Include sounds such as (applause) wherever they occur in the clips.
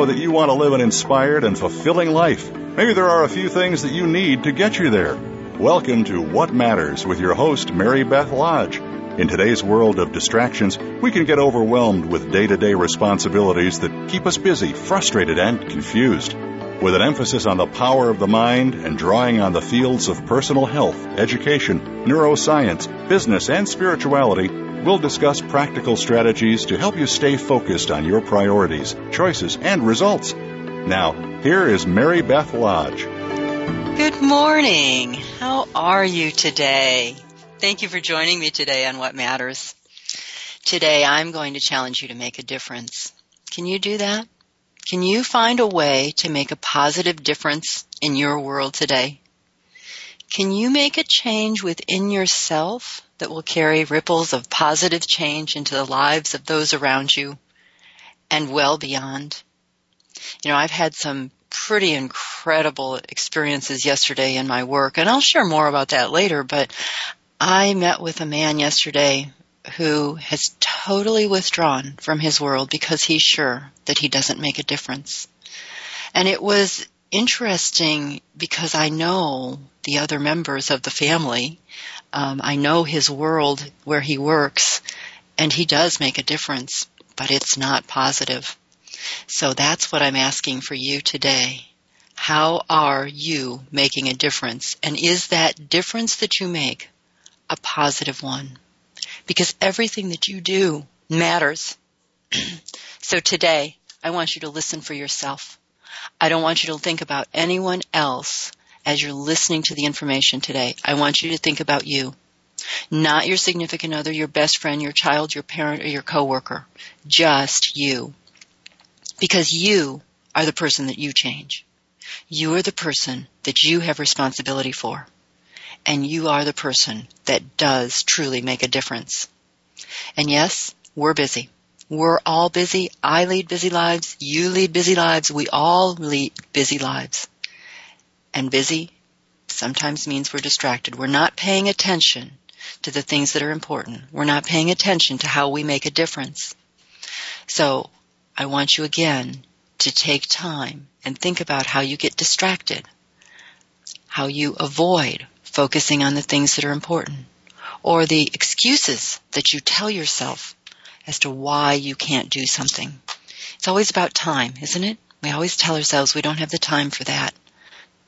Know that you want to live an inspired and fulfilling life. Maybe there are a few things that you need to get you there. Welcome to What Matters with your host, Mary Beth Lodge. In today's world of distractions, we can get overwhelmed with day to day responsibilities that keep us busy, frustrated, and confused. With an emphasis on the power of the mind and drawing on the fields of personal health, education, neuroscience, business, and spirituality, we'll discuss practical strategies to help you stay focused on your priorities, choices, and results. Now, here is Mary Beth Lodge. Good morning. How are you today? Thank you for joining me today on What Matters. Today I'm going to challenge you to make a difference. Can you do that? Can you find a way to make a positive difference in your world today? Can you make a change within yourself that will carry ripples of positive change into the lives of those around you and well beyond? You know, I've had some pretty incredible experiences yesterday in my work, and I'll share more about that later, but I met with a man yesterday who has totally withdrawn from his world because he's sure that he doesn't make a difference. And it was interesting because I know the other members of the family. Um, I know his world where he works, and he does make a difference, but it's not positive. So that's what I'm asking for you today. How are you making a difference? And is that difference that you make a positive one because everything that you do matters. (clears throat) so today, I want you to listen for yourself. I don't want you to think about anyone else as you're listening to the information today. I want you to think about you. Not your significant other, your best friend, your child, your parent, or your coworker. Just you. Because you are the person that you change. You are the person that you have responsibility for and you are the person that does truly make a difference. And yes, we're busy. We're all busy. I lead busy lives. You lead busy lives. We all lead busy lives. And busy sometimes means we're distracted. We're not paying attention to the things that are important. We're not paying attention to how we make a difference. So I want you again to take time and think about how you get distracted, how you avoid focusing on the things that are important, or the excuses that you tell yourself as to why you can't do something. It's always about time, isn't it? We always tell ourselves we don't have the time for that.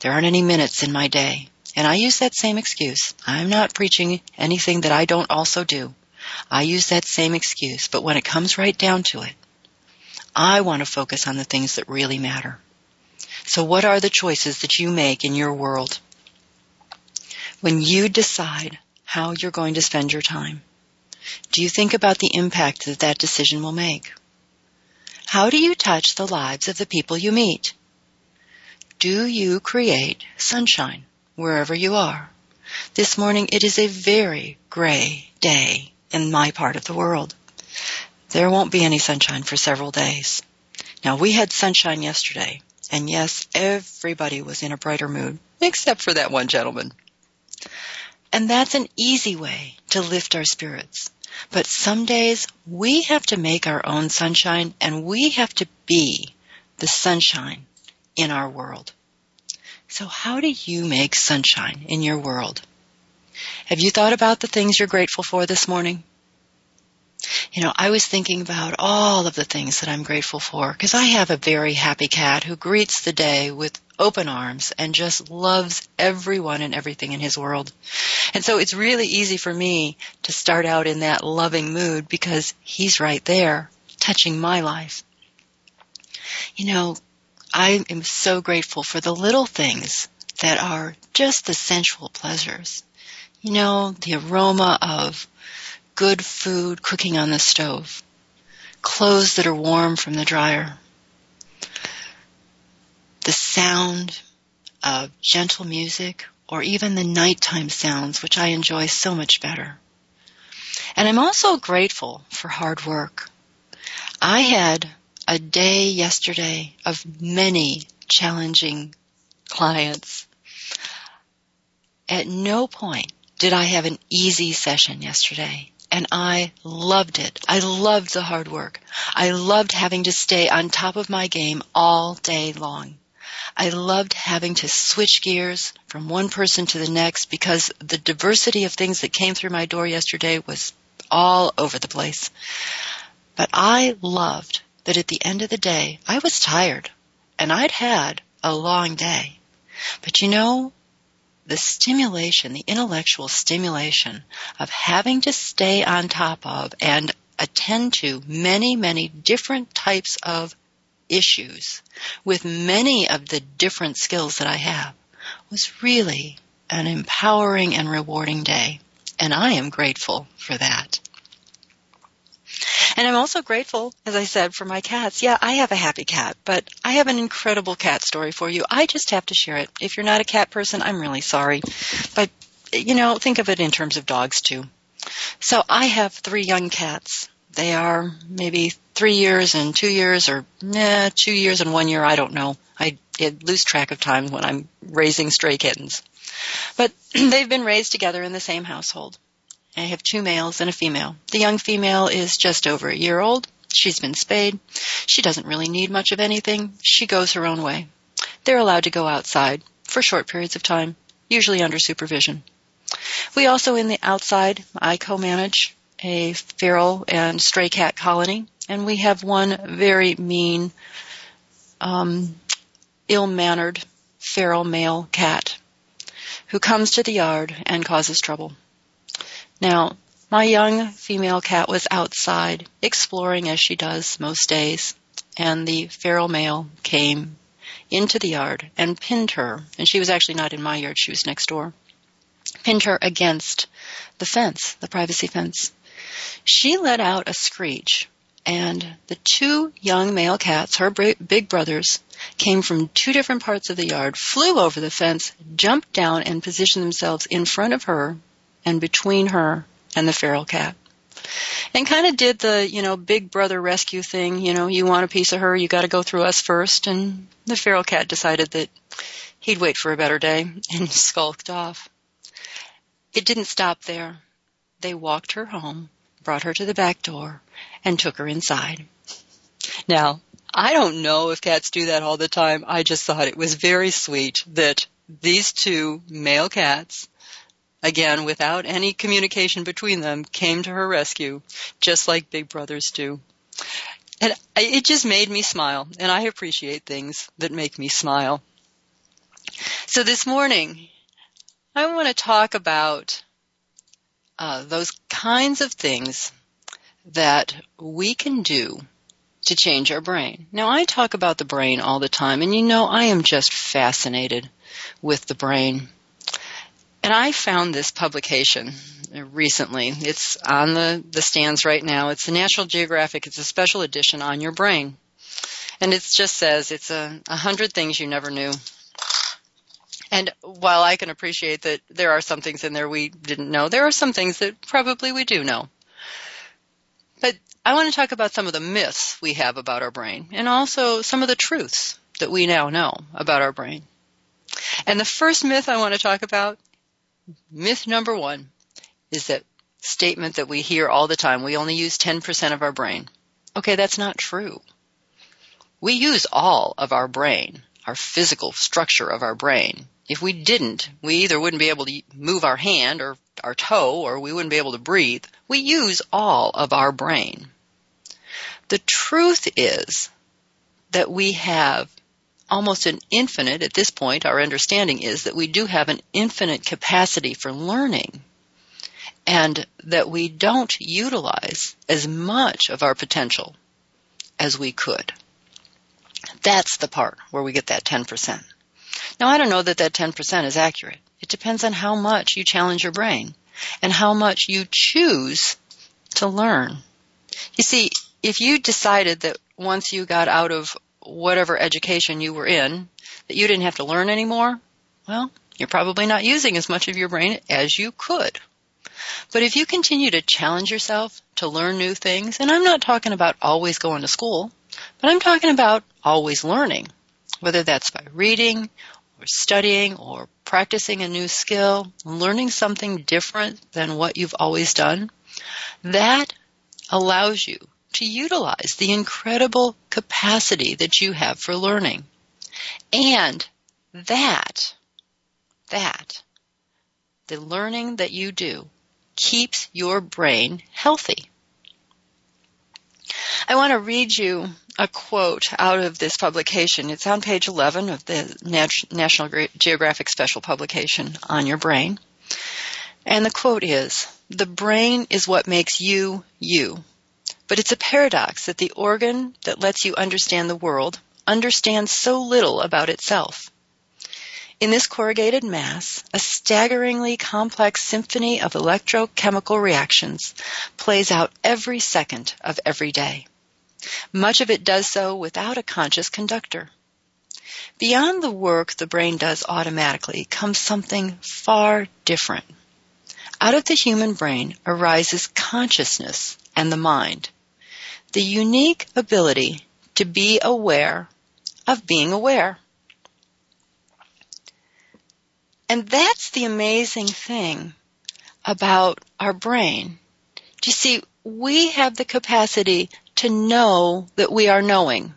There aren't any minutes in my day. And I use that same excuse. I'm not preaching anything that I don't also do. I use that same excuse. But when it comes right down to it, I want to focus on the things that really matter. So what are the choices that you make in your world? When you decide how you're going to spend your time, do you think about the impact that that decision will make? How do you touch the lives of the people you meet? Do you create sunshine wherever you are? This morning it is a very gray day in my part of the world. There won't be any sunshine for several days. Now we had sunshine yesterday, and yes, everybody was in a brighter mood, except for that one gentleman. And that's an easy way to lift our spirits. But some days we have to make our own sunshine and we have to be the sunshine in our world. So how do you make sunshine in your world? Have you thought about the things you're grateful for this morning? You know, I was thinking about all of the things that I'm grateful for because I have a very happy cat who greets the day with open arms and just loves everyone and everything in his world. And so it's really easy for me to start out in that loving mood because he's right there touching my life. You know, I am so grateful for the little things that are just the sensual pleasures. You know, the aroma of good food cooking on the stove, clothes that are warm from the dryer, the sound of gentle music or even the nighttime sounds, which I enjoy so much better. And I'm also grateful for hard work. I had a day yesterday of many challenging clients. At no point did I have an easy session yesterday. And I loved it. I loved the hard work. I loved having to stay on top of my game all day long. I loved having to switch gears from one person to the next because the diversity of things that came through my door yesterday was all over the place. But I loved that at the end of the day, I was tired and I'd had a long day. But you know, the stimulation, the intellectual stimulation of having to stay on top of and attend to many, many different types of issues with many of the different skills that I have was really an empowering and rewarding day. And I am grateful for that. And I'm also grateful, as I said, for my cats. Yeah, I have a happy cat, but I have an incredible cat story for you. I just have to share it. If you're not a cat person, I'm really sorry. But, you know, think of it in terms of dogs too. So I have three young cats. They are maybe three years and two years or eh, two years and one year. I don't know. I, I lose track of time when I'm raising stray kittens. But (clears throat) they've been raised together in the same household. I have two males and a female. The young female is just over a year old. She's been spayed. She doesn't really need much of anything. She goes her own way. They're allowed to go outside for short periods of time, usually under supervision. We also in the outside, I co-manage a feral and stray cat colony, and we have one very mean, um, ill-mannered feral male cat who comes to the yard and causes trouble. Now, my young female cat was outside exploring as she does most days, and the feral male came into the yard and pinned her, and she was actually not in my yard, she was next door, pinned her against the fence, the privacy fence. She let out a screech, and the two young male cats, her big brothers, came from two different parts of the yard, flew over the fence, jumped down, and positioned themselves in front of her and between her and the feral cat. And kind of did the, you know, big brother rescue thing, you know, you want a piece of her, you gotta go through us first, and the feral cat decided that he'd wait for a better day (laughs) and skulked off. It didn't stop there. They walked her home brought her to the back door, and took her inside. Now, I don't know if cats do that all the time. I just thought it was very sweet that these two male cats, again, without any communication between them, came to her rescue, just like big brothers do. And it just made me smile, and I appreciate things that make me smile. So this morning, I want to talk about uh, those kinds of things that we can do to change our brain. Now I talk about the brain all the time and you know I am just fascinated with the brain. And I found this publication recently. It's on the, the stands right now. It's the National Geographic. It's a special edition on your brain. And it just says it's a, a hundred things you never knew. And while I can appreciate that there are some things in there we didn't know, there are some things that probably we do know. But I want to talk about some of the myths we have about our brain and also some of the truths that we now know about our brain. And the first myth I want to talk about, myth number one, is that statement that we hear all the time, we only use 10% of our brain. Okay, that's not true. We use all of our brain, our physical structure of our brain. If we didn't, we either wouldn't be able to move our hand or our toe or we wouldn't be able to breathe. We use all of our brain. The truth is that we have almost an infinite, at this point, our understanding is that we do have an infinite capacity for learning and that we don't utilize as much of our potential as we could. That's the part where we get that 10%. Now, I don't know that that 10% is accurate. It depends on how much you challenge your brain and how much you choose to learn. You see, if you decided that once you got out of whatever education you were in, that you didn't have to learn anymore, well, you're probably not using as much of your brain as you could. But if you continue to challenge yourself to learn new things, and I'm not talking about always going to school, but I'm talking about always learning, whether that's by reading or studying or practicing a new skill, learning something different than what you've always done, that allows you to utilize the incredible capacity that you have for learning. And that, that, the learning that you do keeps your brain healthy. I want to read you a quote out of this publication. It's on page 11 of the National Geographic Special Publication on Your Brain. And the quote is, the brain is what makes you, you. But it's a paradox that the organ that lets you understand the world understands so little about itself. In this corrugated mass, a staggeringly complex symphony of electrochemical reactions plays out every second of every day. Much of it does so without a conscious conductor. Beyond the work the brain does automatically comes something far different. Out of the human brain arises consciousness and the mind. The unique ability to be aware of being aware. And that's the amazing thing about our brain. Do you see, we have the capacity to know that we are knowing.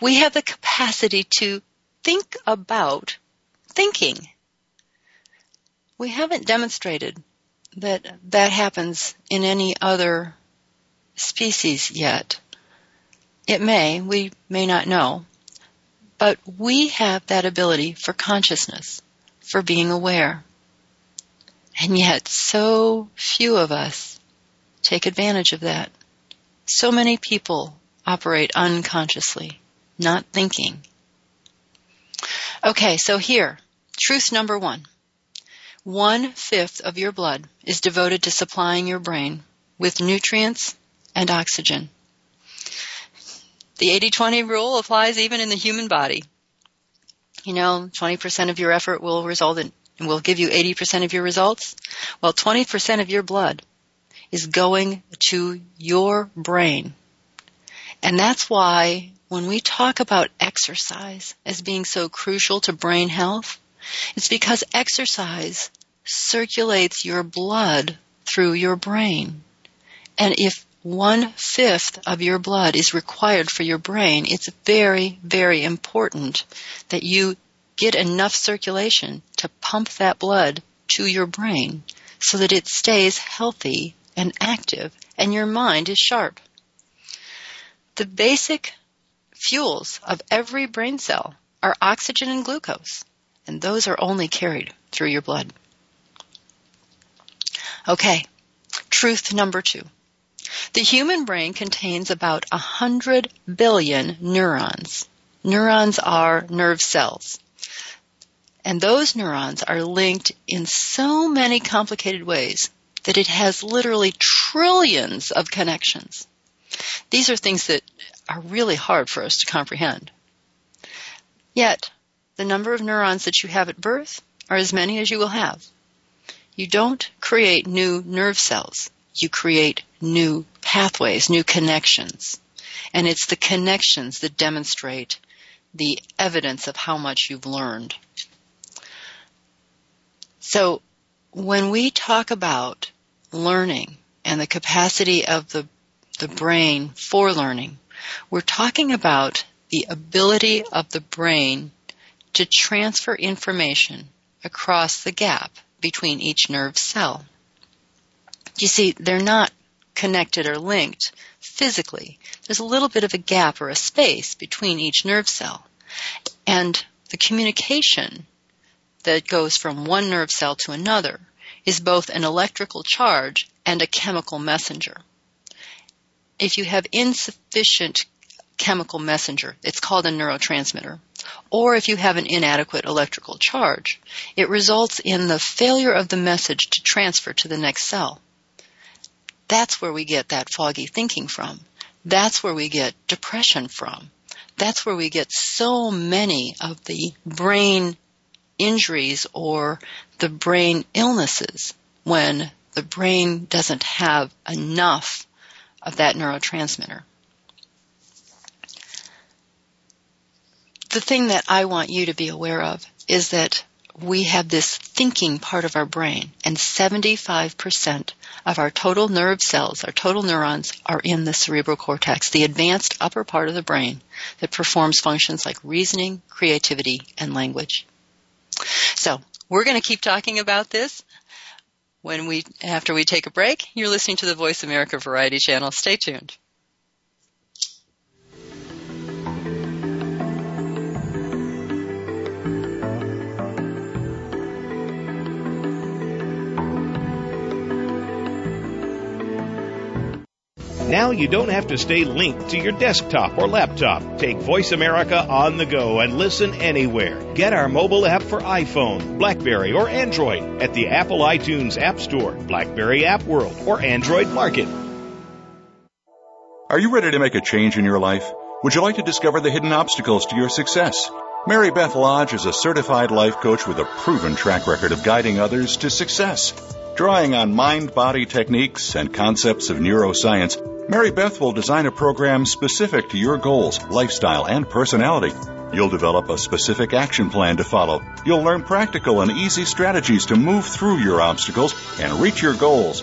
We have the capacity to think about thinking. We haven't demonstrated that that happens in any other species yet. It may, we may not know, but we have that ability for consciousness, for being aware. And yet so few of us take advantage of that. So many people operate unconsciously, not thinking. Okay, so here, truth number one. One fifth of your blood is devoted to supplying your brain with nutrients and oxygen. The 80-20 rule applies even in the human body. You know, 20% of your effort will result in, will give you 80% of your results. Well, 20% of your blood is going to your brain. And that's why when we talk about exercise as being so crucial to brain health, it's because exercise circulates your blood through your brain. And if one fifth of your blood is required for your brain, it's very, very important that you get enough circulation to pump that blood to your brain so that it stays healthy and active and your mind is sharp. The basic fuels of every brain cell are oxygen and glucose, and those are only carried through your blood. Okay, truth number two. The human brain contains about a hundred billion neurons. Neurons are nerve cells. And those neurons are linked in so many complicated ways that it has literally trillions of connections. These are things that are really hard for us to comprehend. Yet, the number of neurons that you have at birth are as many as you will have. You don't create new nerve cells. You create new pathways, new connections. And it's the connections that demonstrate the evidence of how much you've learned. So when we talk about learning and the capacity of the, the brain for learning, we're talking about the ability of the brain to transfer information across the gap between each nerve cell. You see, they're not connected or linked physically. There's a little bit of a gap or a space between each nerve cell. And the communication that goes from one nerve cell to another is both an electrical charge and a chemical messenger. If you have insufficient chemical messenger. It's called a neurotransmitter. Or if you have an inadequate electrical charge, it results in the failure of the message to transfer to the next cell. That's where we get that foggy thinking from. That's where we get depression from. That's where we get so many of the brain injuries or the brain illnesses when the brain doesn't have enough of that neurotransmitter. The thing that I want you to be aware of is that we have this thinking part of our brain and 75% of our total nerve cells, our total neurons are in the cerebral cortex, the advanced upper part of the brain that performs functions like reasoning, creativity, and language. So, we're going to keep talking about this when we after we take a break. You're listening to the Voice America Variety channel. Stay tuned. Now you don't have to stay linked to your desktop or laptop. Take Voice America on the go and listen anywhere. Get our mobile app for iPhone, Blackberry, or Android at the Apple iTunes App Store, Blackberry App World, or Android Market. Are you ready to make a change in your life? Would you like to discover the hidden obstacles to your success? Mary Beth Lodge is a certified life coach with a proven track record of guiding others to success. Drawing on mind body techniques and concepts of neuroscience, Mary Beth will design a program specific to your goals, lifestyle, and personality. You'll develop a specific action plan to follow. You'll learn practical and easy strategies to move through your obstacles and reach your goals.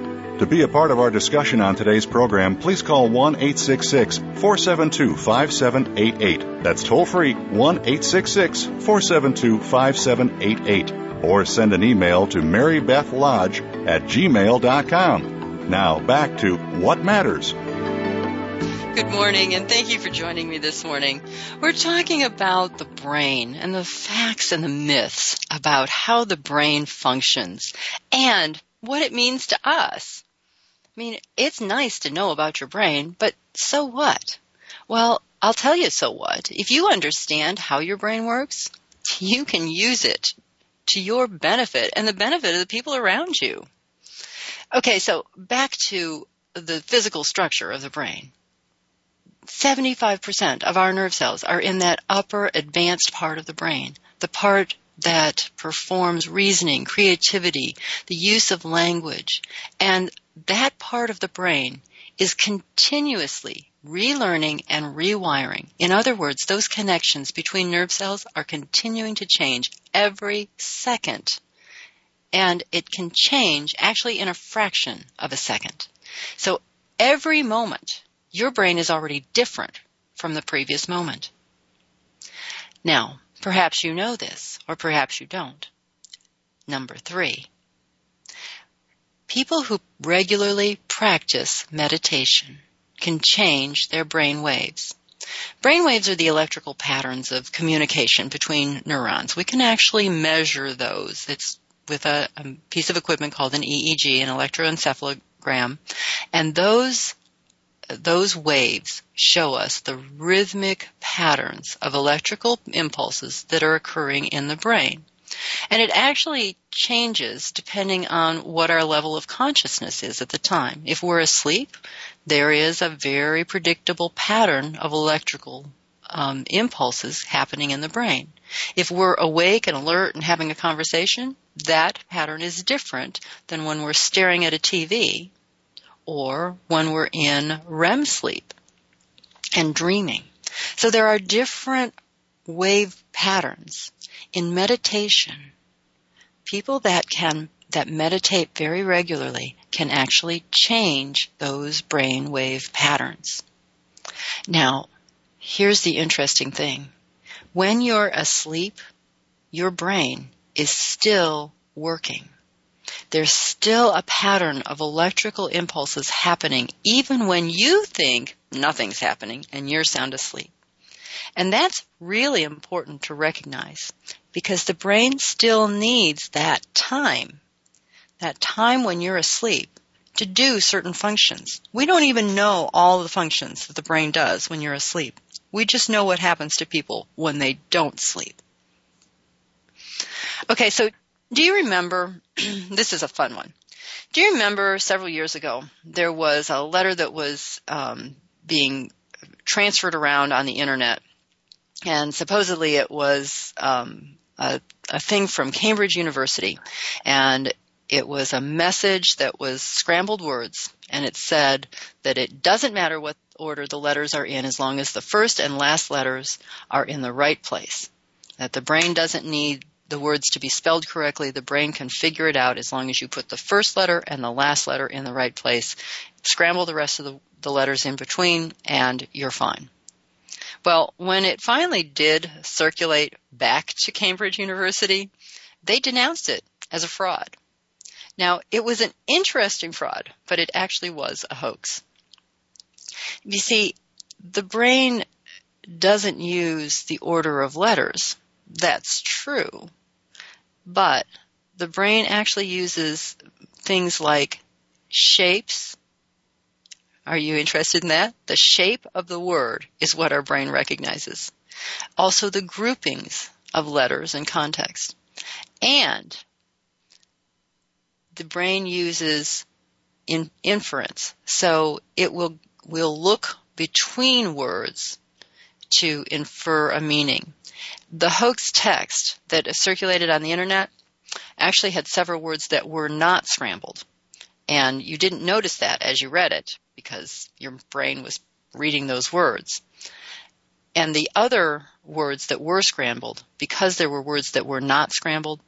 To be a part of our discussion on today's program, please call 1 866 472 5788. That's toll free 1 866 472 5788. Or send an email to marybethlodge at gmail.com. Now back to What Matters. Good morning, and thank you for joining me this morning. We're talking about the brain and the facts and the myths about how the brain functions and what it means to us. I mean, it's nice to know about your brain, but so what? Well, I'll tell you so what. If you understand how your brain works, you can use it to your benefit and the benefit of the people around you. Okay, so back to the physical structure of the brain. 75% of our nerve cells are in that upper advanced part of the brain, the part that performs reasoning, creativity, the use of language. And that part of the brain is continuously relearning and rewiring. In other words, those connections between nerve cells are continuing to change every second. And it can change actually in a fraction of a second. So every moment, your brain is already different from the previous moment. Now, perhaps you know this, or perhaps you don't. Number three, people who regularly practice meditation can change their brain waves. Brain waves are the electrical patterns of communication between neurons. We can actually measure those. It's with a, a piece of equipment called an EEG, an electroencephalogram, and those those waves show us the rhythmic patterns of electrical impulses that are occurring in the brain. And it actually changes depending on what our level of consciousness is at the time. If we're asleep, there is a very predictable pattern of electrical um, impulses happening in the brain. If we're awake and alert and having a conversation, that pattern is different than when we're staring at a TV or when we're in REM sleep and dreaming. So there are different wave patterns in meditation. People that can that meditate very regularly can actually change those brain wave patterns. Now, here's the interesting thing. When you're asleep, your brain is still working. There's still a pattern of electrical impulses happening even when you think nothing's happening and you're sound asleep. And that's really important to recognize because the brain still needs that time, that time when you're asleep to do certain functions. We don't even know all the functions that the brain does when you're asleep. We just know what happens to people when they don't sleep. Okay, so do you remember? (clears throat) this is a fun one. Do you remember several years ago there was a letter that was um, being transferred around on the internet, and supposedly it was um, a, a thing from Cambridge University, and it was a message that was scrambled words, and it said that it doesn't matter what order the letters are in as long as the first and last letters are in the right place. That the brain doesn't need the words to be spelled correctly. The brain can figure it out as long as you put the first letter and the last letter in the right place. Scramble the rest of the, the letters in between and you're fine. Well, when it finally did circulate back to Cambridge University, they denounced it as a fraud. Now, it was an interesting fraud, but it actually was a hoax. You see, the brain doesn't use the order of letters. That's true. But the brain actually uses things like shapes. Are you interested in that? The shape of the word is what our brain recognizes. Also the groupings of letters and context. And the brain uses in inference. So it will, will look between words to infer a meaning. The hoax text that circulated on the internet actually had several words that were not scrambled. And you didn't notice that as you read it because your brain was reading those words. And the other words that were scrambled, because there were words that were not scrambled,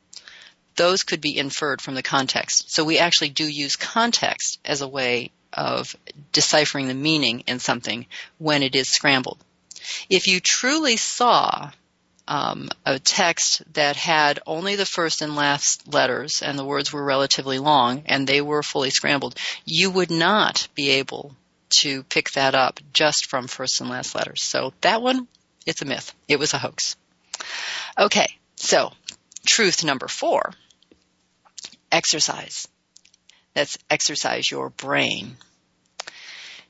those could be inferred from the context. So we actually do use context as a way of deciphering the meaning in something when it is scrambled. If you truly saw um, a text that had only the first and last letters and the words were relatively long and they were fully scrambled, you would not be able to pick that up just from first and last letters. So that one, it's a myth. It was a hoax. Okay, so truth number four exercise. That's exercise your brain.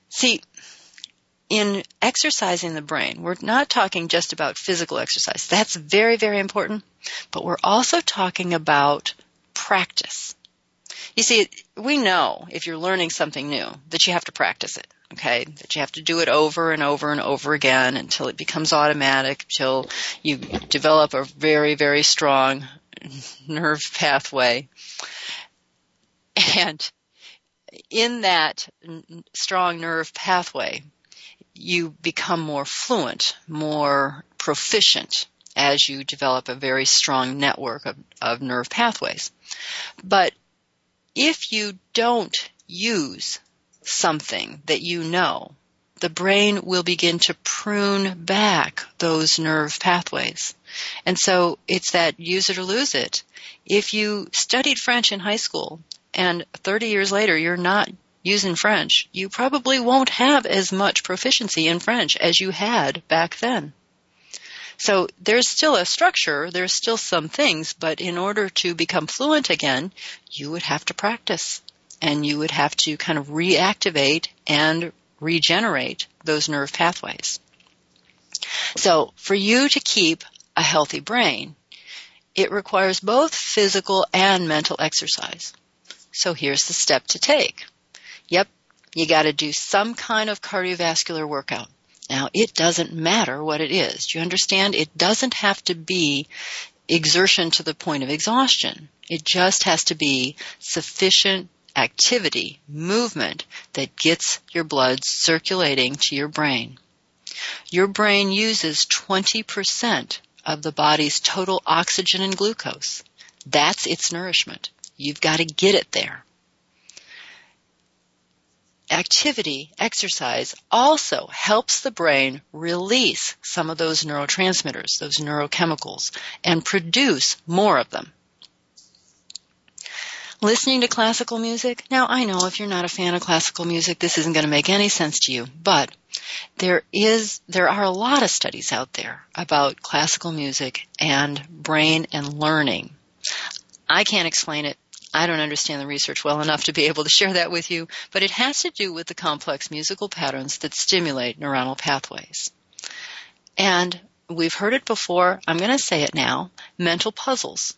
See, in exercising the brain, we're not talking just about physical exercise. That's very, very important. But we're also talking about practice. You see, we know if you're learning something new that you have to practice it. Okay, that you have to do it over and over and over again until it becomes automatic, until you develop a very, very strong (laughs) nerve pathway. And in that strong nerve pathway, you become more fluent, more proficient as you develop a very strong network of, of nerve pathways. But if you don't use something that you know, the brain will begin to prune back those nerve pathways. And so it's that use it or lose it. If you studied French in high school and 30 years later you're not using French, you probably won't have as much proficiency in French as you had back then. So there's still a structure, there's still some things, but in order to become fluent again, you would have to practice and you would have to kind of reactivate and regenerate those nerve pathways. So for you to keep a healthy brain, it requires both physical and mental exercise. So here's the step to take. Yep, you gotta do some kind of cardiovascular workout. Now, it doesn't matter what it is. Do you understand? It doesn't have to be exertion to the point of exhaustion. It just has to be sufficient activity, movement that gets your blood circulating to your brain. Your brain uses 20% of the body's total oxygen and glucose. That's its nourishment. You've got to get it there. Activity, exercise also helps the brain release some of those neurotransmitters, those neurochemicals, and produce more of them. Listening to classical music, now I know if you're not a fan of classical music, this isn't going to make any sense to you, but there is, there are a lot of studies out there about classical music and brain and learning. I can't explain it. I don't understand the research well enough to be able to share that with you, but it has to do with the complex musical patterns that stimulate neuronal pathways. And we've heard it before, I'm going to say it now, mental puzzles.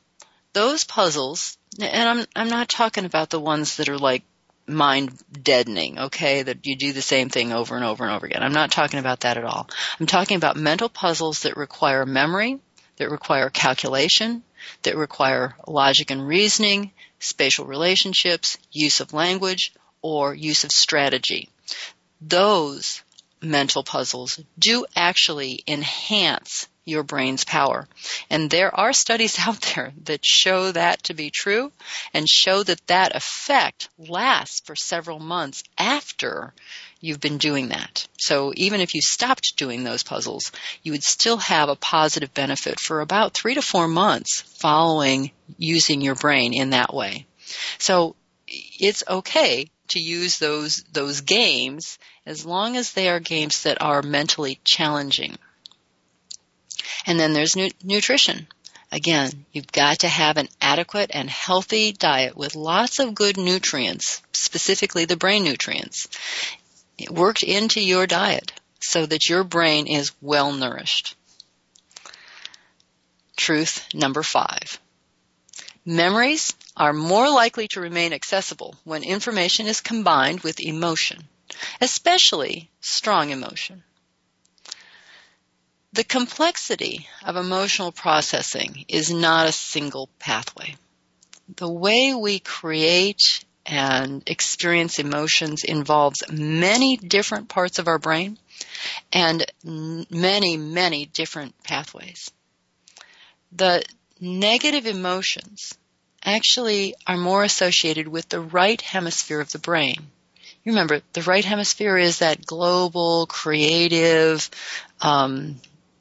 Those puzzles and I'm I'm not talking about the ones that are like mind deadening, okay, that you do the same thing over and over and over again. I'm not talking about that at all. I'm talking about mental puzzles that require memory, that require calculation, that require logic and reasoning, spatial relationships, use of language, or use of strategy. Those mental puzzles do actually enhance your brain's power. And there are studies (laughs) out there that show that to be true and show that that effect lasts for several months after you've been doing that. So even if you stopped doing those puzzles, you would still have a positive benefit for about three to four months following using your brain in that way. So it's okay to use those, those games as long as they are games that are mentally challenging. And then there's nu- nutrition. Again, you've got to have an adequate and healthy diet with lots of good nutrients, specifically the brain nutrients, worked into your diet so that your brain is well nourished. Truth number five. Memories are more likely to remain accessible when information is combined with emotion, especially strong emotion. The complexity of emotional processing is not a single pathway. The way we create and experience emotions involves many different parts of our brain and many, many different pathways. The negative emotions actually are more associated with the right hemisphere of the brain. You remember, the right hemisphere is that global, creative, um,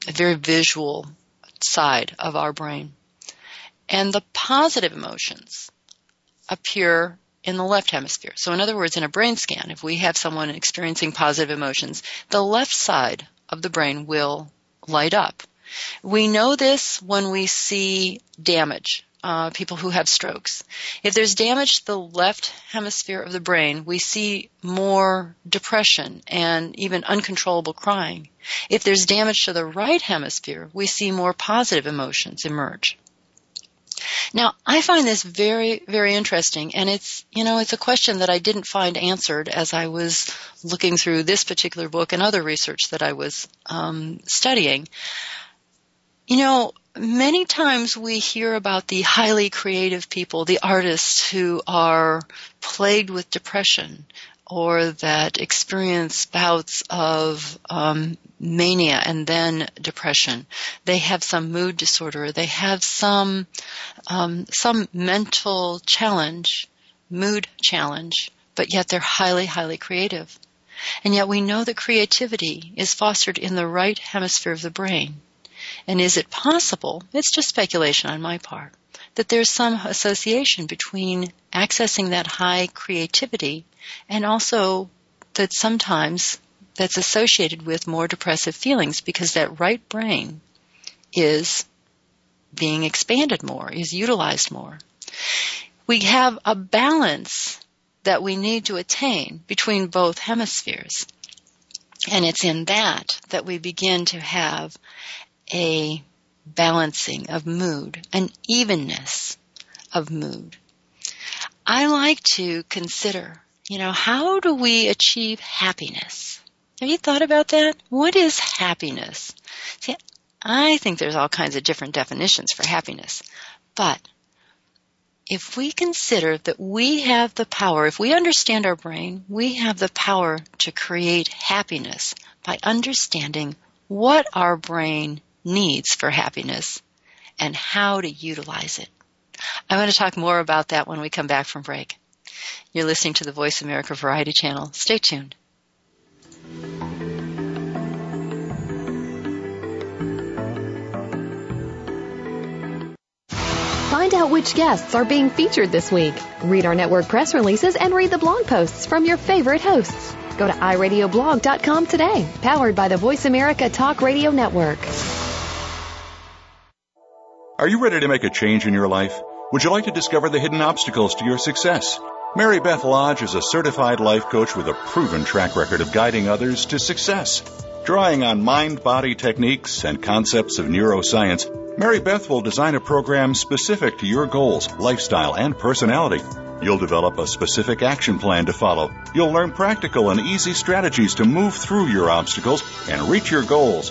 very visual side of our brain. And the positive emotions appear in the left hemisphere. So in other words, in a brain scan, if we have someone experiencing positive emotions, the left side of the brain will light up. We know this when we see damage uh, people who have strokes. If there's damage to the left hemisphere of the brain, we see more depression and even uncontrollable crying. If there's damage to the right hemisphere, we see more positive emotions emerge. Now, I find this very, very interesting, and it's, you know, it's a question that I didn't find answered as I was looking through this particular book and other research that I was um, studying. You know, many times we hear about the highly creative people, the artists who are plagued with depression or that experience bouts of um, mania and then depression. They have some mood disorder. They have some um, some mental challenge, mood challenge, but yet they're highly, highly creative. And yet we know that creativity is fostered in the right hemisphere of the brain. And is it possible, it's just speculation on my part, that there's some association between accessing that high creativity and also that sometimes that's associated with more depressive feelings because that right brain is being expanded more, is utilized more. We have a balance that we need to attain between both hemispheres. And it's in that that we begin to have a balancing of mood, an evenness of mood. I like to consider, you know, how do we achieve happiness? Have you thought about that? What is happiness? See, I think there's all kinds of different definitions for happiness. But if we consider that we have the power, if we understand our brain, we have the power to create happiness by understanding what our brain needs for happiness and how to utilize it. I want to talk more about that when we come back from break. You're listening to the Voice America Variety Channel. Stay tuned. Find out which guests are being featured this week. Read our network press releases and read the blog posts from your favorite hosts. Go to iradioblog.com today, powered by the Voice America Talk Radio Network. Are you ready to make a change in your life? Would you like to discover the hidden obstacles to your success? Mary Beth Lodge is a certified life coach with a proven track record of guiding others to success. Drawing on mind body techniques and concepts of neuroscience, Mary Beth will design a program specific to your goals, lifestyle, and personality. You'll develop a specific action plan to follow. You'll learn practical and easy strategies to move through your obstacles and reach your goals.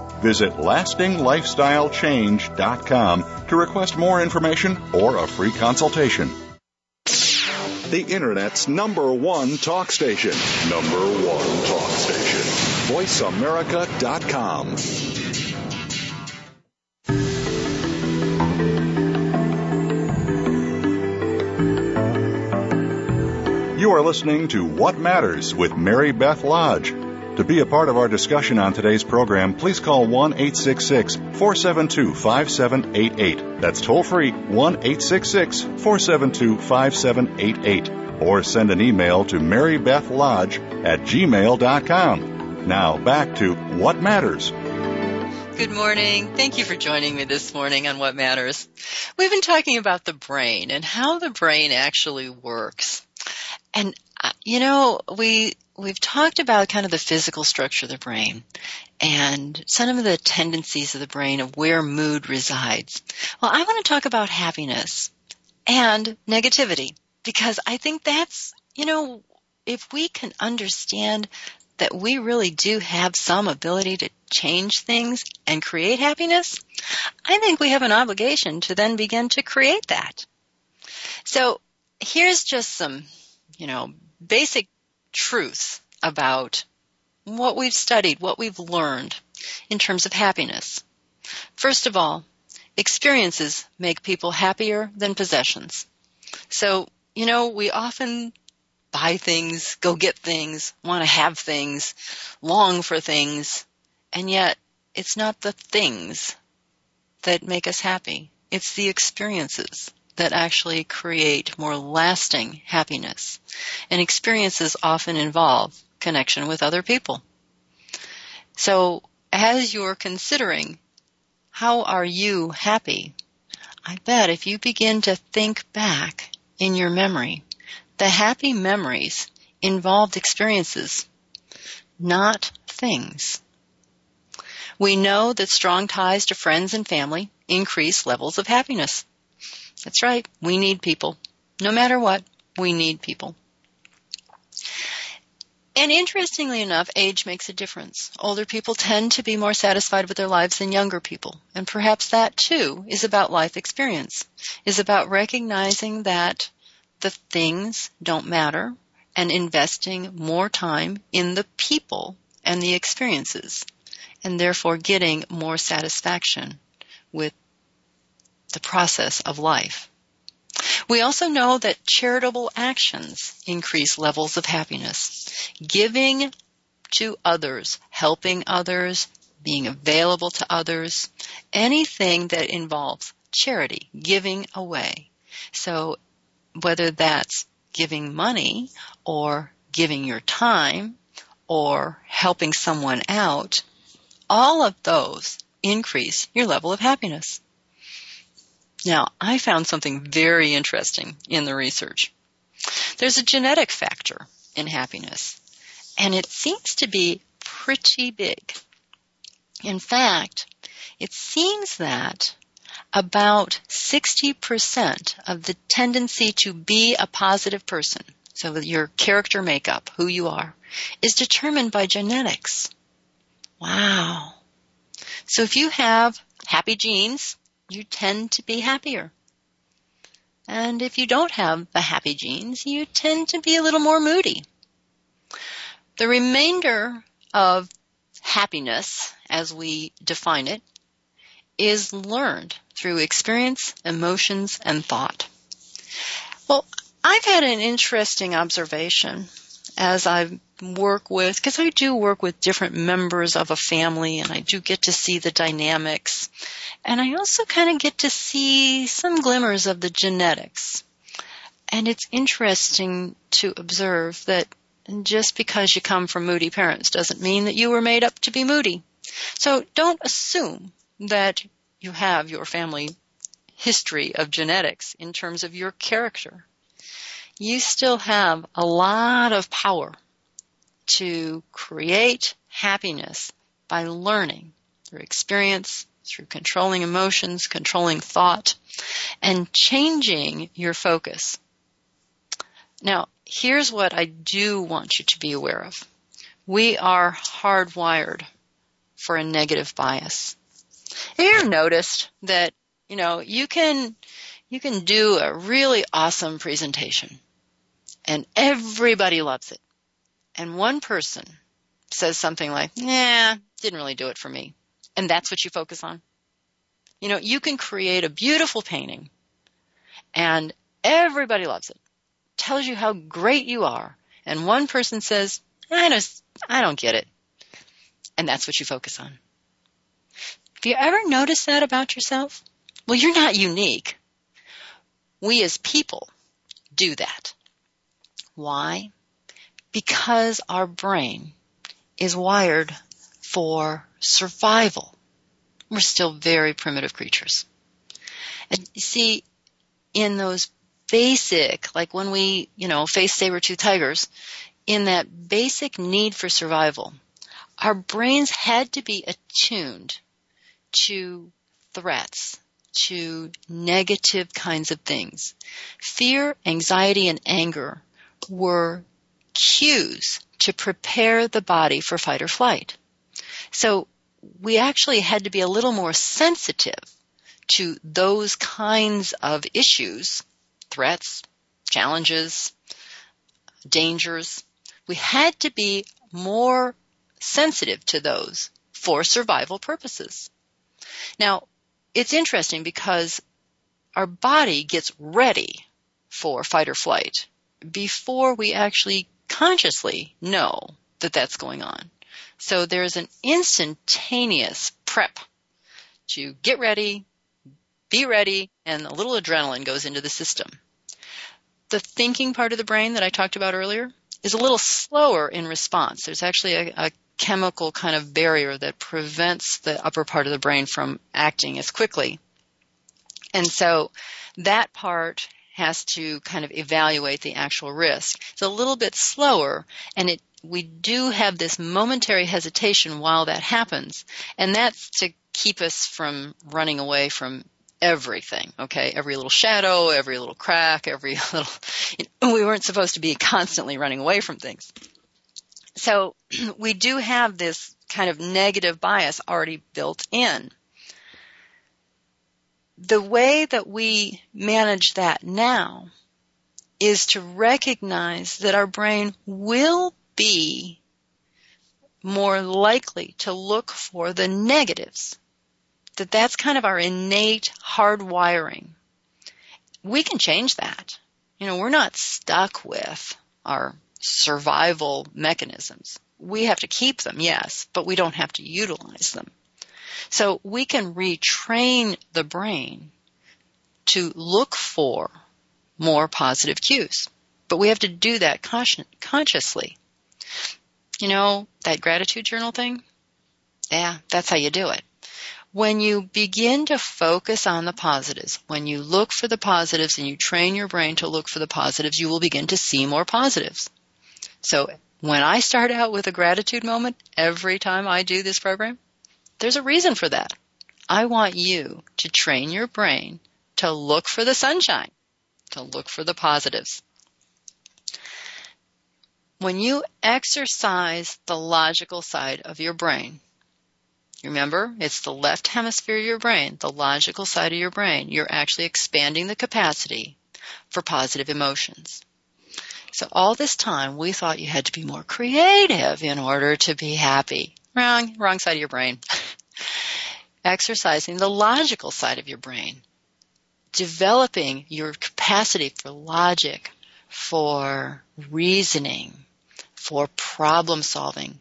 Visit lastinglifestylechange.com to request more information or a free consultation. The Internet's number one talk station. Number one talk station. VoiceAmerica.com. You are listening to What Matters with Mary Beth Lodge. To be a part of our discussion on today's program, please call 1 866 472 5788. That's toll free 1 866 472 5788. Or send an email to marybethlodge at gmail.com. Now back to What Matters. Good morning. Thank you for joining me this morning on What Matters. We've been talking about the brain and how the brain actually works. And, uh, you know, we we've talked about kind of the physical structure of the brain and some of the tendencies of the brain of where mood resides. Well, I want to talk about happiness and negativity because I think that's, you know, if we can understand that we really do have some ability to change things and create happiness, I think we have an obligation to then begin to create that. So here's just some, you know, basic truth about what we've studied, what we've learned in terms of happiness. First of all, experiences make people happier than possessions. So, you know, we often buy things, go get things, want to have things, long for things, and yet it's not the things that make us happy. It's the experiences that actually create more lasting happiness. And experiences often involve connection with other people. So as you're considering how are you happy, I bet if you begin to think back in your memory, the happy memories involved experiences, not things. We know that strong ties to friends and family increase levels of happiness. That's right. We need people. No matter what, we need people. And interestingly enough, age makes a difference. Older people tend to be more satisfied with their lives than younger people. And perhaps that too is about life experience, is about recognizing that the things don't matter and investing more time in the people and the experiences and therefore getting more satisfaction with the process of life. We also know that charitable actions increase levels of happiness. Giving to others, helping others, being available to others, anything that involves charity, giving away. So whether that's giving money or giving your time or helping someone out, all of those increase your level of happiness. Now, I found something very interesting in the research. There's a genetic factor in happiness, and it seems to be pretty big. In fact, it seems that about 60% of the tendency to be a positive person, so your character makeup, who you are, is determined by genetics. Wow. So if you have happy genes, you tend to be happier. And if you don't have the happy genes, you tend to be a little more moody. The remainder of happiness, as we define it, is learned through experience, emotions, and thought. Well, I've had an interesting observation as I work with, because I do work with different members of a family and I do get to see the dynamics. And I also kind of get to see some glimmers of the genetics. And it's interesting to observe that just because you come from moody parents doesn't mean that you were made up to be moody. So don't assume that you have your family history of genetics in terms of your character. You still have a lot of power to create happiness by learning through experience, through controlling emotions, controlling thought, and changing your focus. Now, here's what I do want you to be aware of. We are hardwired for a negative bias. Have you ever noticed that, you know, you can, you can do a really awesome presentation and everybody loves it. And one person says something like, nah, didn't really do it for me. And that's what you focus on. You know, you can create a beautiful painting and everybody loves it. Tells you how great you are. And one person says, I just, I don't get it. And that's what you focus on. Have you ever noticed that about yourself? Well, you're not unique. We as people do that. Why? Because our brain is wired for survival. We're still very primitive creatures. And you see, in those basic, like when we, you know, face saber-tooth tigers, in that basic need for survival, our brains had to be attuned to threats, to negative kinds of things. Fear, anxiety, and anger were cues to prepare the body for fight or flight. So we actually had to be a little more sensitive to those kinds of issues, threats, challenges, dangers. We had to be more sensitive to those for survival purposes. Now, it's interesting because our body gets ready for fight or flight before we actually consciously know that that's going on. So there's an instantaneous prep to get ready, be ready, and a little adrenaline goes into the system. The thinking part of the brain that I talked about earlier is a little slower in response. There's actually a, a chemical kind of barrier that prevents the upper part of the brain from acting as quickly. And so that part has to kind of evaluate the actual risk. It's a little bit slower and it we do have this momentary hesitation while that happens, and that's to keep us from running away from everything, okay? Every little shadow, every little crack, every (laughs) little, you know, we weren't supposed to be constantly running away from things. So (clears throat) we do have this kind of negative bias already built in. The way that we manage that now is to recognize that our brain will be more likely to look for the negatives. That that's kind of our innate hardwiring. We can change that. You know, we're not stuck with our survival mechanisms. We have to keep them, yes, but we don't have to utilize them. So we can retrain the brain to look for more positive cues. But we have to do that consciously. You know, that gratitude journal thing? Yeah, that's how you do it. When you begin to focus on the positives, when you look for the positives and you train your brain to look for the positives, you will begin to see more positives. So when I start out with a gratitude moment every time I do this program, there's a reason for that. I want you to train your brain to look for the sunshine, to look for the positives. When you exercise the logical side of your brain, Remember, it's the left hemisphere of your brain, the logical side of your brain. You're actually expanding the capacity for positive emotions. So all this time we thought you had to be more creative in order to be happy. Wrong, wrong side of your brain. (laughs) Exercising the logical side of your brain. Developing your capacity for logic, for reasoning, for problem solving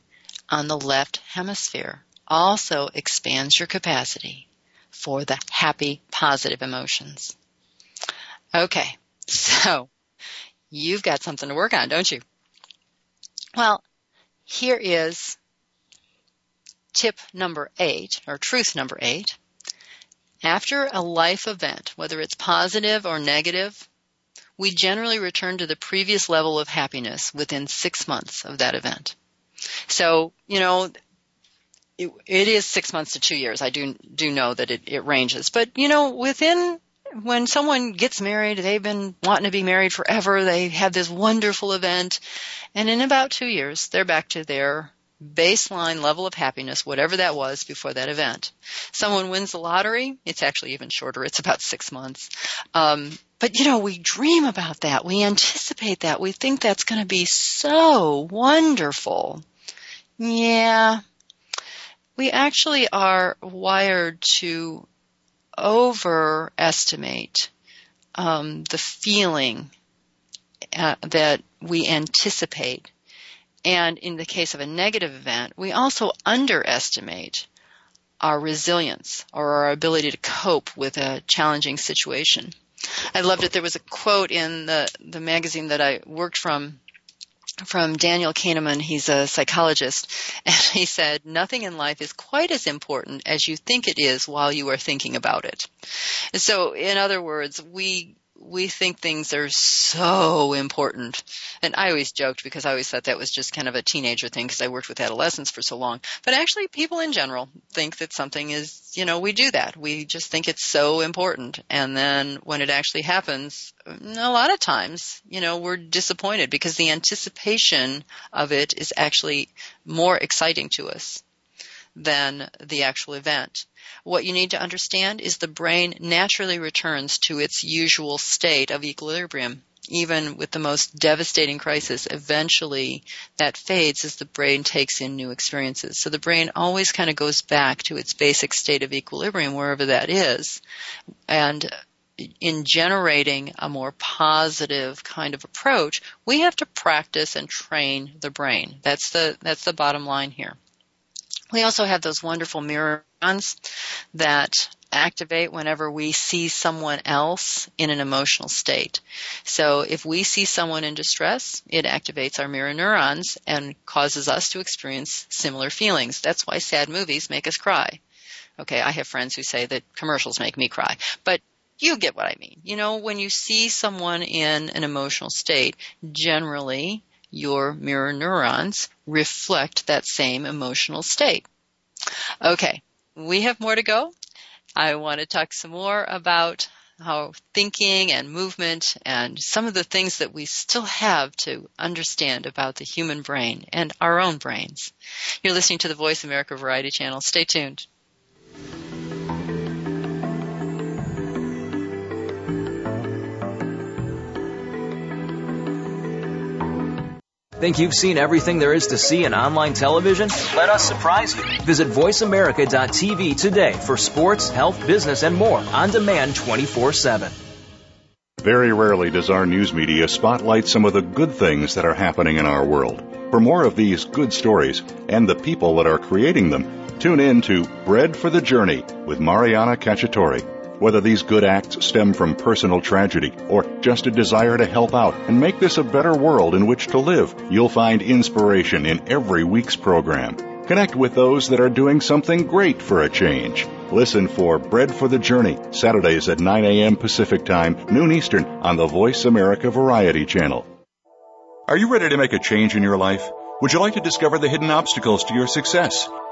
on the left hemisphere also expands your capacity for the happy, positive emotions. Okay, (laughs) so you've got something to work on, don't you? Well, here is tip number eight, or truth number eight. After a life event, whether it's positive or negative, we generally return to the previous level of happiness within six months of that event. So, you know, it, it is six months to two years. I do do know that it, it ranges, but you know, within when someone gets married, they've been wanting to be married forever. They have this wonderful event, and in about two years, they're back to their baseline level of happiness, whatever that was before that event. Someone wins the lottery, it's actually even shorter. It's about six months. Um, but you know, we dream about that. We anticipate that. We think that's going to be so wonderful. Yeah, we actually are wired to overestimate um, the feeling uh, that we anticipate. And in the case of a negative event, we also underestimate our resilience or our ability to cope with a challenging situation. I loved it. There was a quote in the, the magazine that I worked from from Daniel Kahneman. He's a psychologist. (laughs) And he said, nothing in life is quite as important as you think it is while you are thinking about it. And so, in other words, we we think things are so important. And I always joked because I always thought that was just kind of a teenager thing because I worked with adolescents for so long. But actually people in general think that something is, you know, we do that. We just think it's so important. And then when it actually happens, a lot of times, you know, we're disappointed because the anticipation of it is actually more exciting to us than the actual event. What you need to understand is the brain naturally returns to its usual state of equilibrium. Even with the most devastating crisis, eventually that fades as the brain takes in new experiences. So the brain always kind of goes back to its basic state of equilibrium, wherever that is. And in generating a more positive kind of approach, we have to practice and train the brain. That's the, that's the bottom line here. We also have those wonderful mirror neurons that activate whenever we see someone else in an emotional state. So if we see someone in distress, it activates our mirror neurons and causes us to experience similar feelings. That's why sad movies make us cry. Okay, I have friends who say that commercials make me cry, but you get what I mean. You know, when you see someone in an emotional state, generally your mirror neurons reflect that same emotional state. Okay, we have more to go. I want to talk some more about how thinking and movement and some of the things that we still have to understand about the human brain and our own brains. You're listening to the Voice America Variety Channel. Stay tuned. Think you've seen everything there is to see in online television? Let us surprise you. Visit VoiceAmerica.tv today for sports, health, business, and more on demand 24 7. Very rarely does our news media spotlight some of the good things that are happening in our world. For more of these good stories and the people that are creating them, tune in to Bread for the Journey with Mariana Cacciatore. Whether these good acts stem from personal tragedy or just a desire to help out and make this a better world in which to live, you'll find inspiration in every week's program. Connect with those that are doing something great for a change. Listen for Bread for the Journey, Saturdays at 9 a.m. Pacific Time, noon Eastern, on the Voice America Variety Channel. Are you ready to make a change in your life? Would you like to discover the hidden obstacles to your success?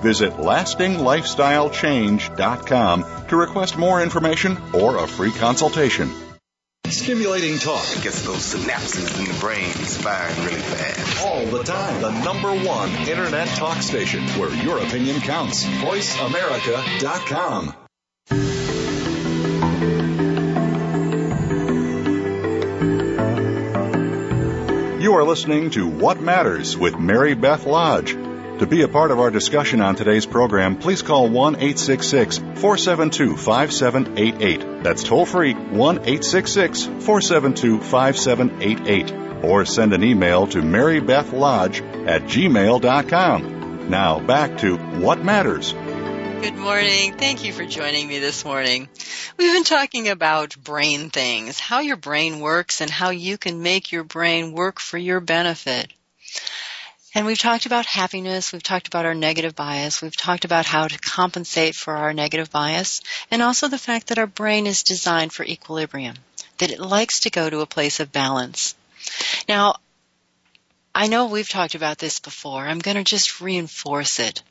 Visit lastinglifestylechange.com to request more information or a free consultation. Stimulating talk gets those synapses in the brain firing really fast. all the time. The number one internet talk station where your opinion counts. VoiceAmerica.com. You are listening to What Matters with Mary Beth Lodge. To be a part of our discussion on today's program, please call 1 866 472 5788. That's toll free 1 866 472 5788. Or send an email to marybethlodge at gmail.com. Now back to What Matters. Good morning. Thank you for joining me this morning. We've been talking about brain things, how your brain works and how you can make your brain work for your benefit. And we've talked about happiness, we've talked about our negative bias, we've talked about how to compensate for our negative bias, and also the fact that our brain is designed for equilibrium, that it likes to go to a place of balance. Now, I know we've talked about this before. I'm going to just reinforce it.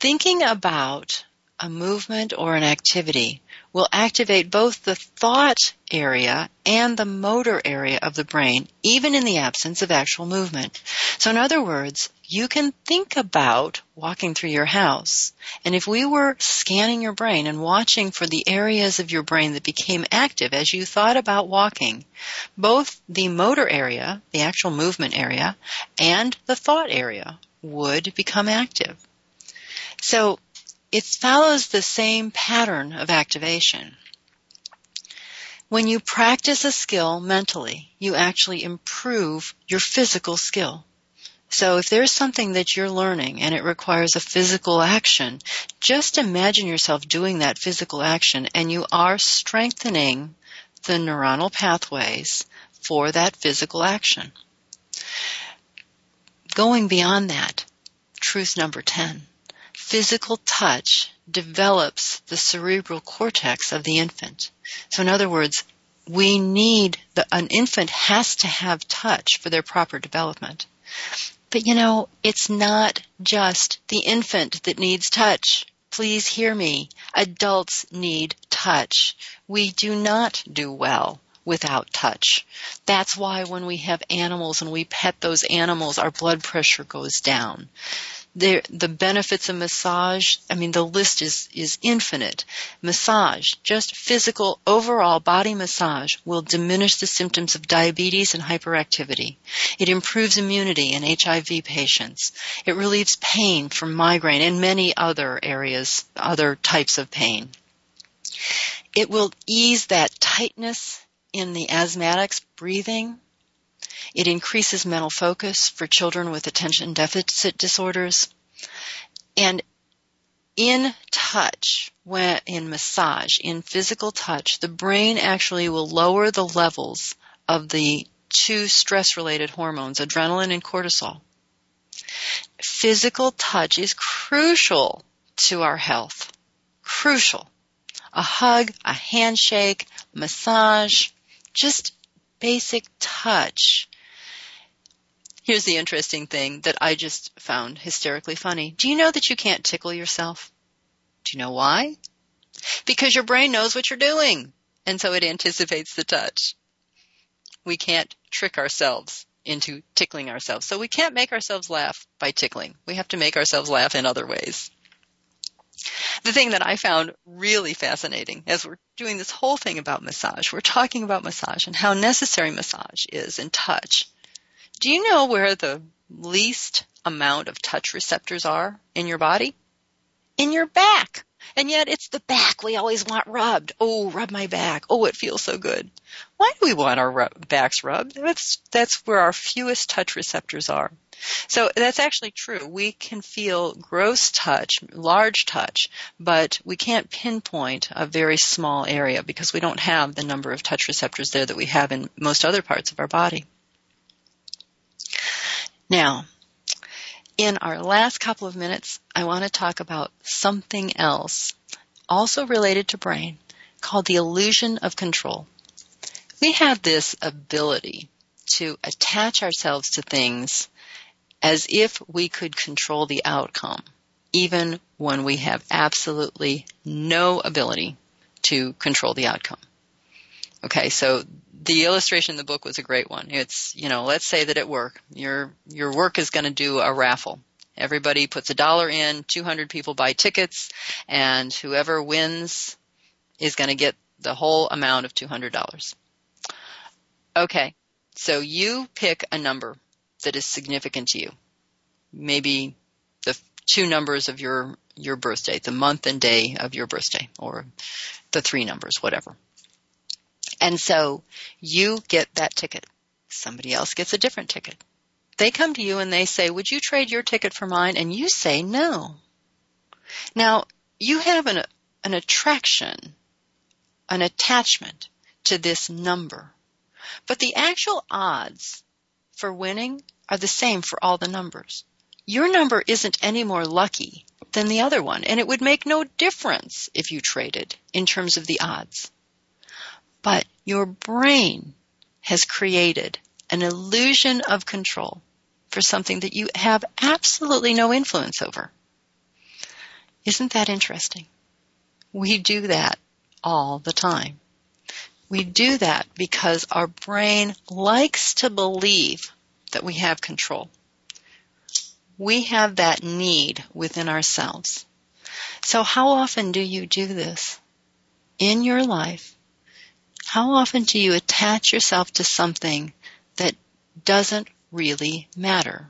Thinking about a movement or an activity will activate both the thought area and the motor area of the brain, even in the absence of actual movement. So in other words, you can think about walking through your house. And if we were scanning your brain and watching for the areas of your brain that became active as you thought about walking, both the motor area, the actual movement area, and the thought area would become active. So it follows the same pattern of activation. When you practice a skill mentally, you actually improve your physical skill. So if there's something that you're learning and it requires a physical action, just imagine yourself doing that physical action and you are strengthening the neuronal pathways for that physical action. Going beyond that, truth number 10 physical touch develops the cerebral cortex of the infant. So in other words, we need the, an infant has to have touch for their proper development. But you know, it's not just the infant that needs touch. Please hear me. Adults need touch. We do not do well without touch. That's why when we have animals and we pet those animals, our blood pressure goes down the the benefits of massage i mean the list is is infinite. Massage just physical overall body massage will diminish the symptoms of diabetes and hyperactivity. It improves immunity in hiv patients. It relieves pain from migraine and many other areas other types of pain. It will ease that tightness in the asthmatics breathing it increases mental focus for children with attention deficit disorders. And in touch, when, in massage, in physical touch, the brain actually will lower the levels of the two stress related hormones, adrenaline and cortisol. Physical touch is crucial to our health. Crucial. A hug, a handshake, massage, just basic touch Here's the interesting thing that I just found hysterically funny. Do you know that you can't tickle yourself? Do you know why? Because your brain knows what you're doing, and so it anticipates the touch. we can't trick ourselves into tickling ourselves. So we can't make ourselves laugh by tickling. We have to make ourselves laugh in other ways. The thing that I found really fascinating as we're doing this whole thing about massage, we're talking about massage and how necessary massage is in touch. Do you know where the least amount of touch receptors are in your body? In your back. And yet it's the back we always want rubbed. Oh, rub my back. Oh, it feels so good. Why do we want our rub- backs rubbed? That's, that's where our fewest touch receptors are. So that's actually true. We can feel gross touch, large touch, but we can't pinpoint a very small area because we don't have the number of touch receptors there that we have in most other parts of our body. Now, in our last couple of minutes, I want to talk about something else, also related to brain, called the illusion of control. We have this ability to attach ourselves to things as if we could control the outcome, even when we have absolutely no ability to control the outcome. Okay, so the illustration in the book was a great one. It's, you know, let's say that at work, your, your work is going to do a raffle. Everybody puts a dollar in, 200 people buy tickets, and whoever wins is going to get the whole amount of $200. Okay, so you pick a number that is significant to you. Maybe the two numbers of your, your birthday, the month and day of your birthday, or the three numbers, whatever. And so you get that ticket. Somebody else gets a different ticket. They come to you and they say, would you trade your ticket for mine? And you say no. Now, you have an, an attraction, an attachment to this number. But the actual odds for winning are the same for all the numbers. Your number isn't any more lucky than the other one, and it would make no difference if you traded in terms of the odds. But your brain has created an illusion of control for something that you have absolutely no influence over. Isn't that interesting? We do that all the time. We do that because our brain likes to believe that we have control. We have that need within ourselves. So how often do you do this in your life how often do you attach yourself to something that doesn't really matter?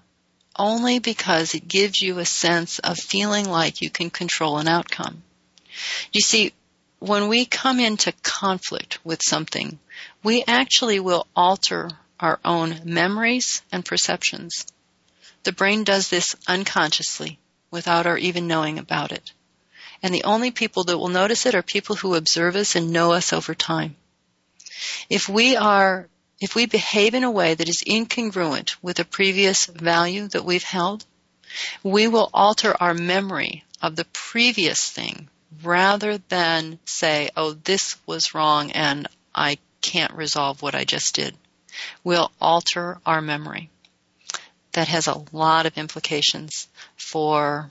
Only because it gives you a sense of feeling like you can control an outcome. You see, when we come into conflict with something, we actually will alter our own memories and perceptions. The brain does this unconsciously without our even knowing about it. And the only people that will notice it are people who observe us and know us over time. If we are, if we behave in a way that is incongruent with a previous value that we've held, we will alter our memory of the previous thing rather than say, oh, this was wrong and I can't resolve what I just did. We'll alter our memory. That has a lot of implications for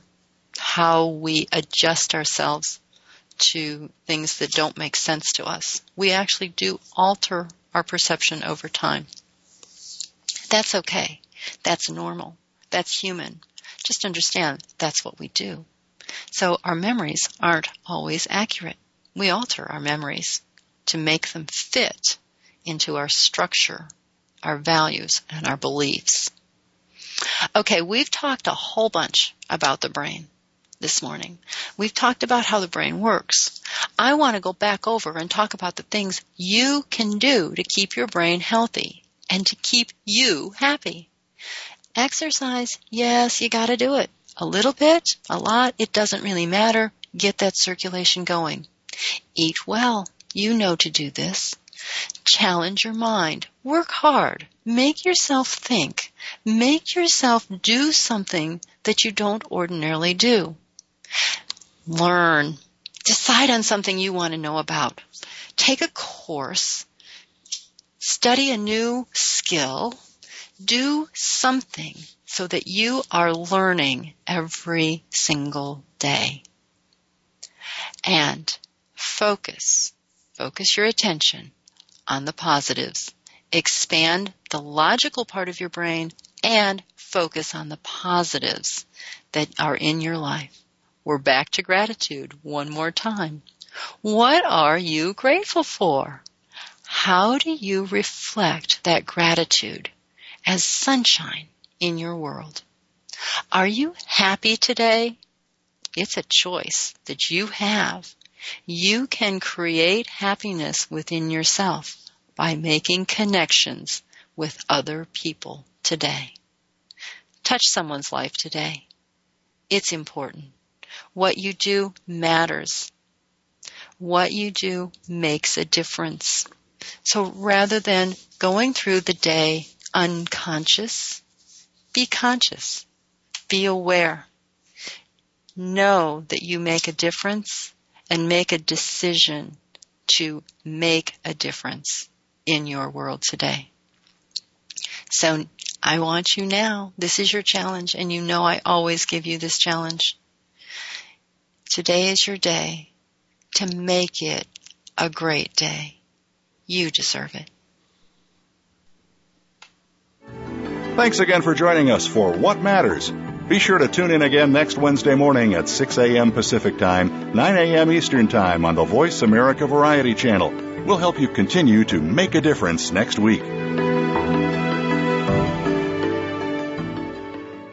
how we adjust ourselves to things that don't make sense to us. We actually do alter our perception over time. That's okay. That's normal. That's human. Just understand that's what we do. So our memories aren't always accurate. We alter our memories to make them fit into our structure, our values, and our beliefs. Okay, we've talked a whole bunch about the brain this morning. We've talked about how the brain works. I want to go back over and talk about the things you can do to keep your brain healthy and to keep you happy. Exercise, yes, you gotta do it. A little bit, a lot, it doesn't really matter. Get that circulation going. Eat well. You know to do this. Challenge your mind. Work hard. Make yourself think. Make yourself do something that you don't ordinarily do. Learn. Decide on something you want to know about. Take a course. Study a new skill. Do something so that you are learning every single day. And focus. Focus your attention on the positives expand the logical part of your brain and focus on the positives that are in your life. We're back to gratitude one more time. What are you grateful for? How do you reflect that gratitude as sunshine in your world? Are you happy today? It's a choice that you have. You can create happiness within yourself by making connections with other people today. Touch someone's life today. It's important. What you do matters. What you do makes a difference. So rather than going through the day unconscious, be conscious. Be aware. Know that you make a difference and make a decision to make a difference in your world today. So I want you now. This is your challenge and you know I always give you this challenge. Today is your day to make it a great day. You deserve it. Thanks again for joining us for What Matters. Be sure to tune in again next Wednesday morning at 6 a.m. Pacific Time, 9 a.m. Eastern Time on the Voice America Variety Channel. We'll help you continue to make a difference next week.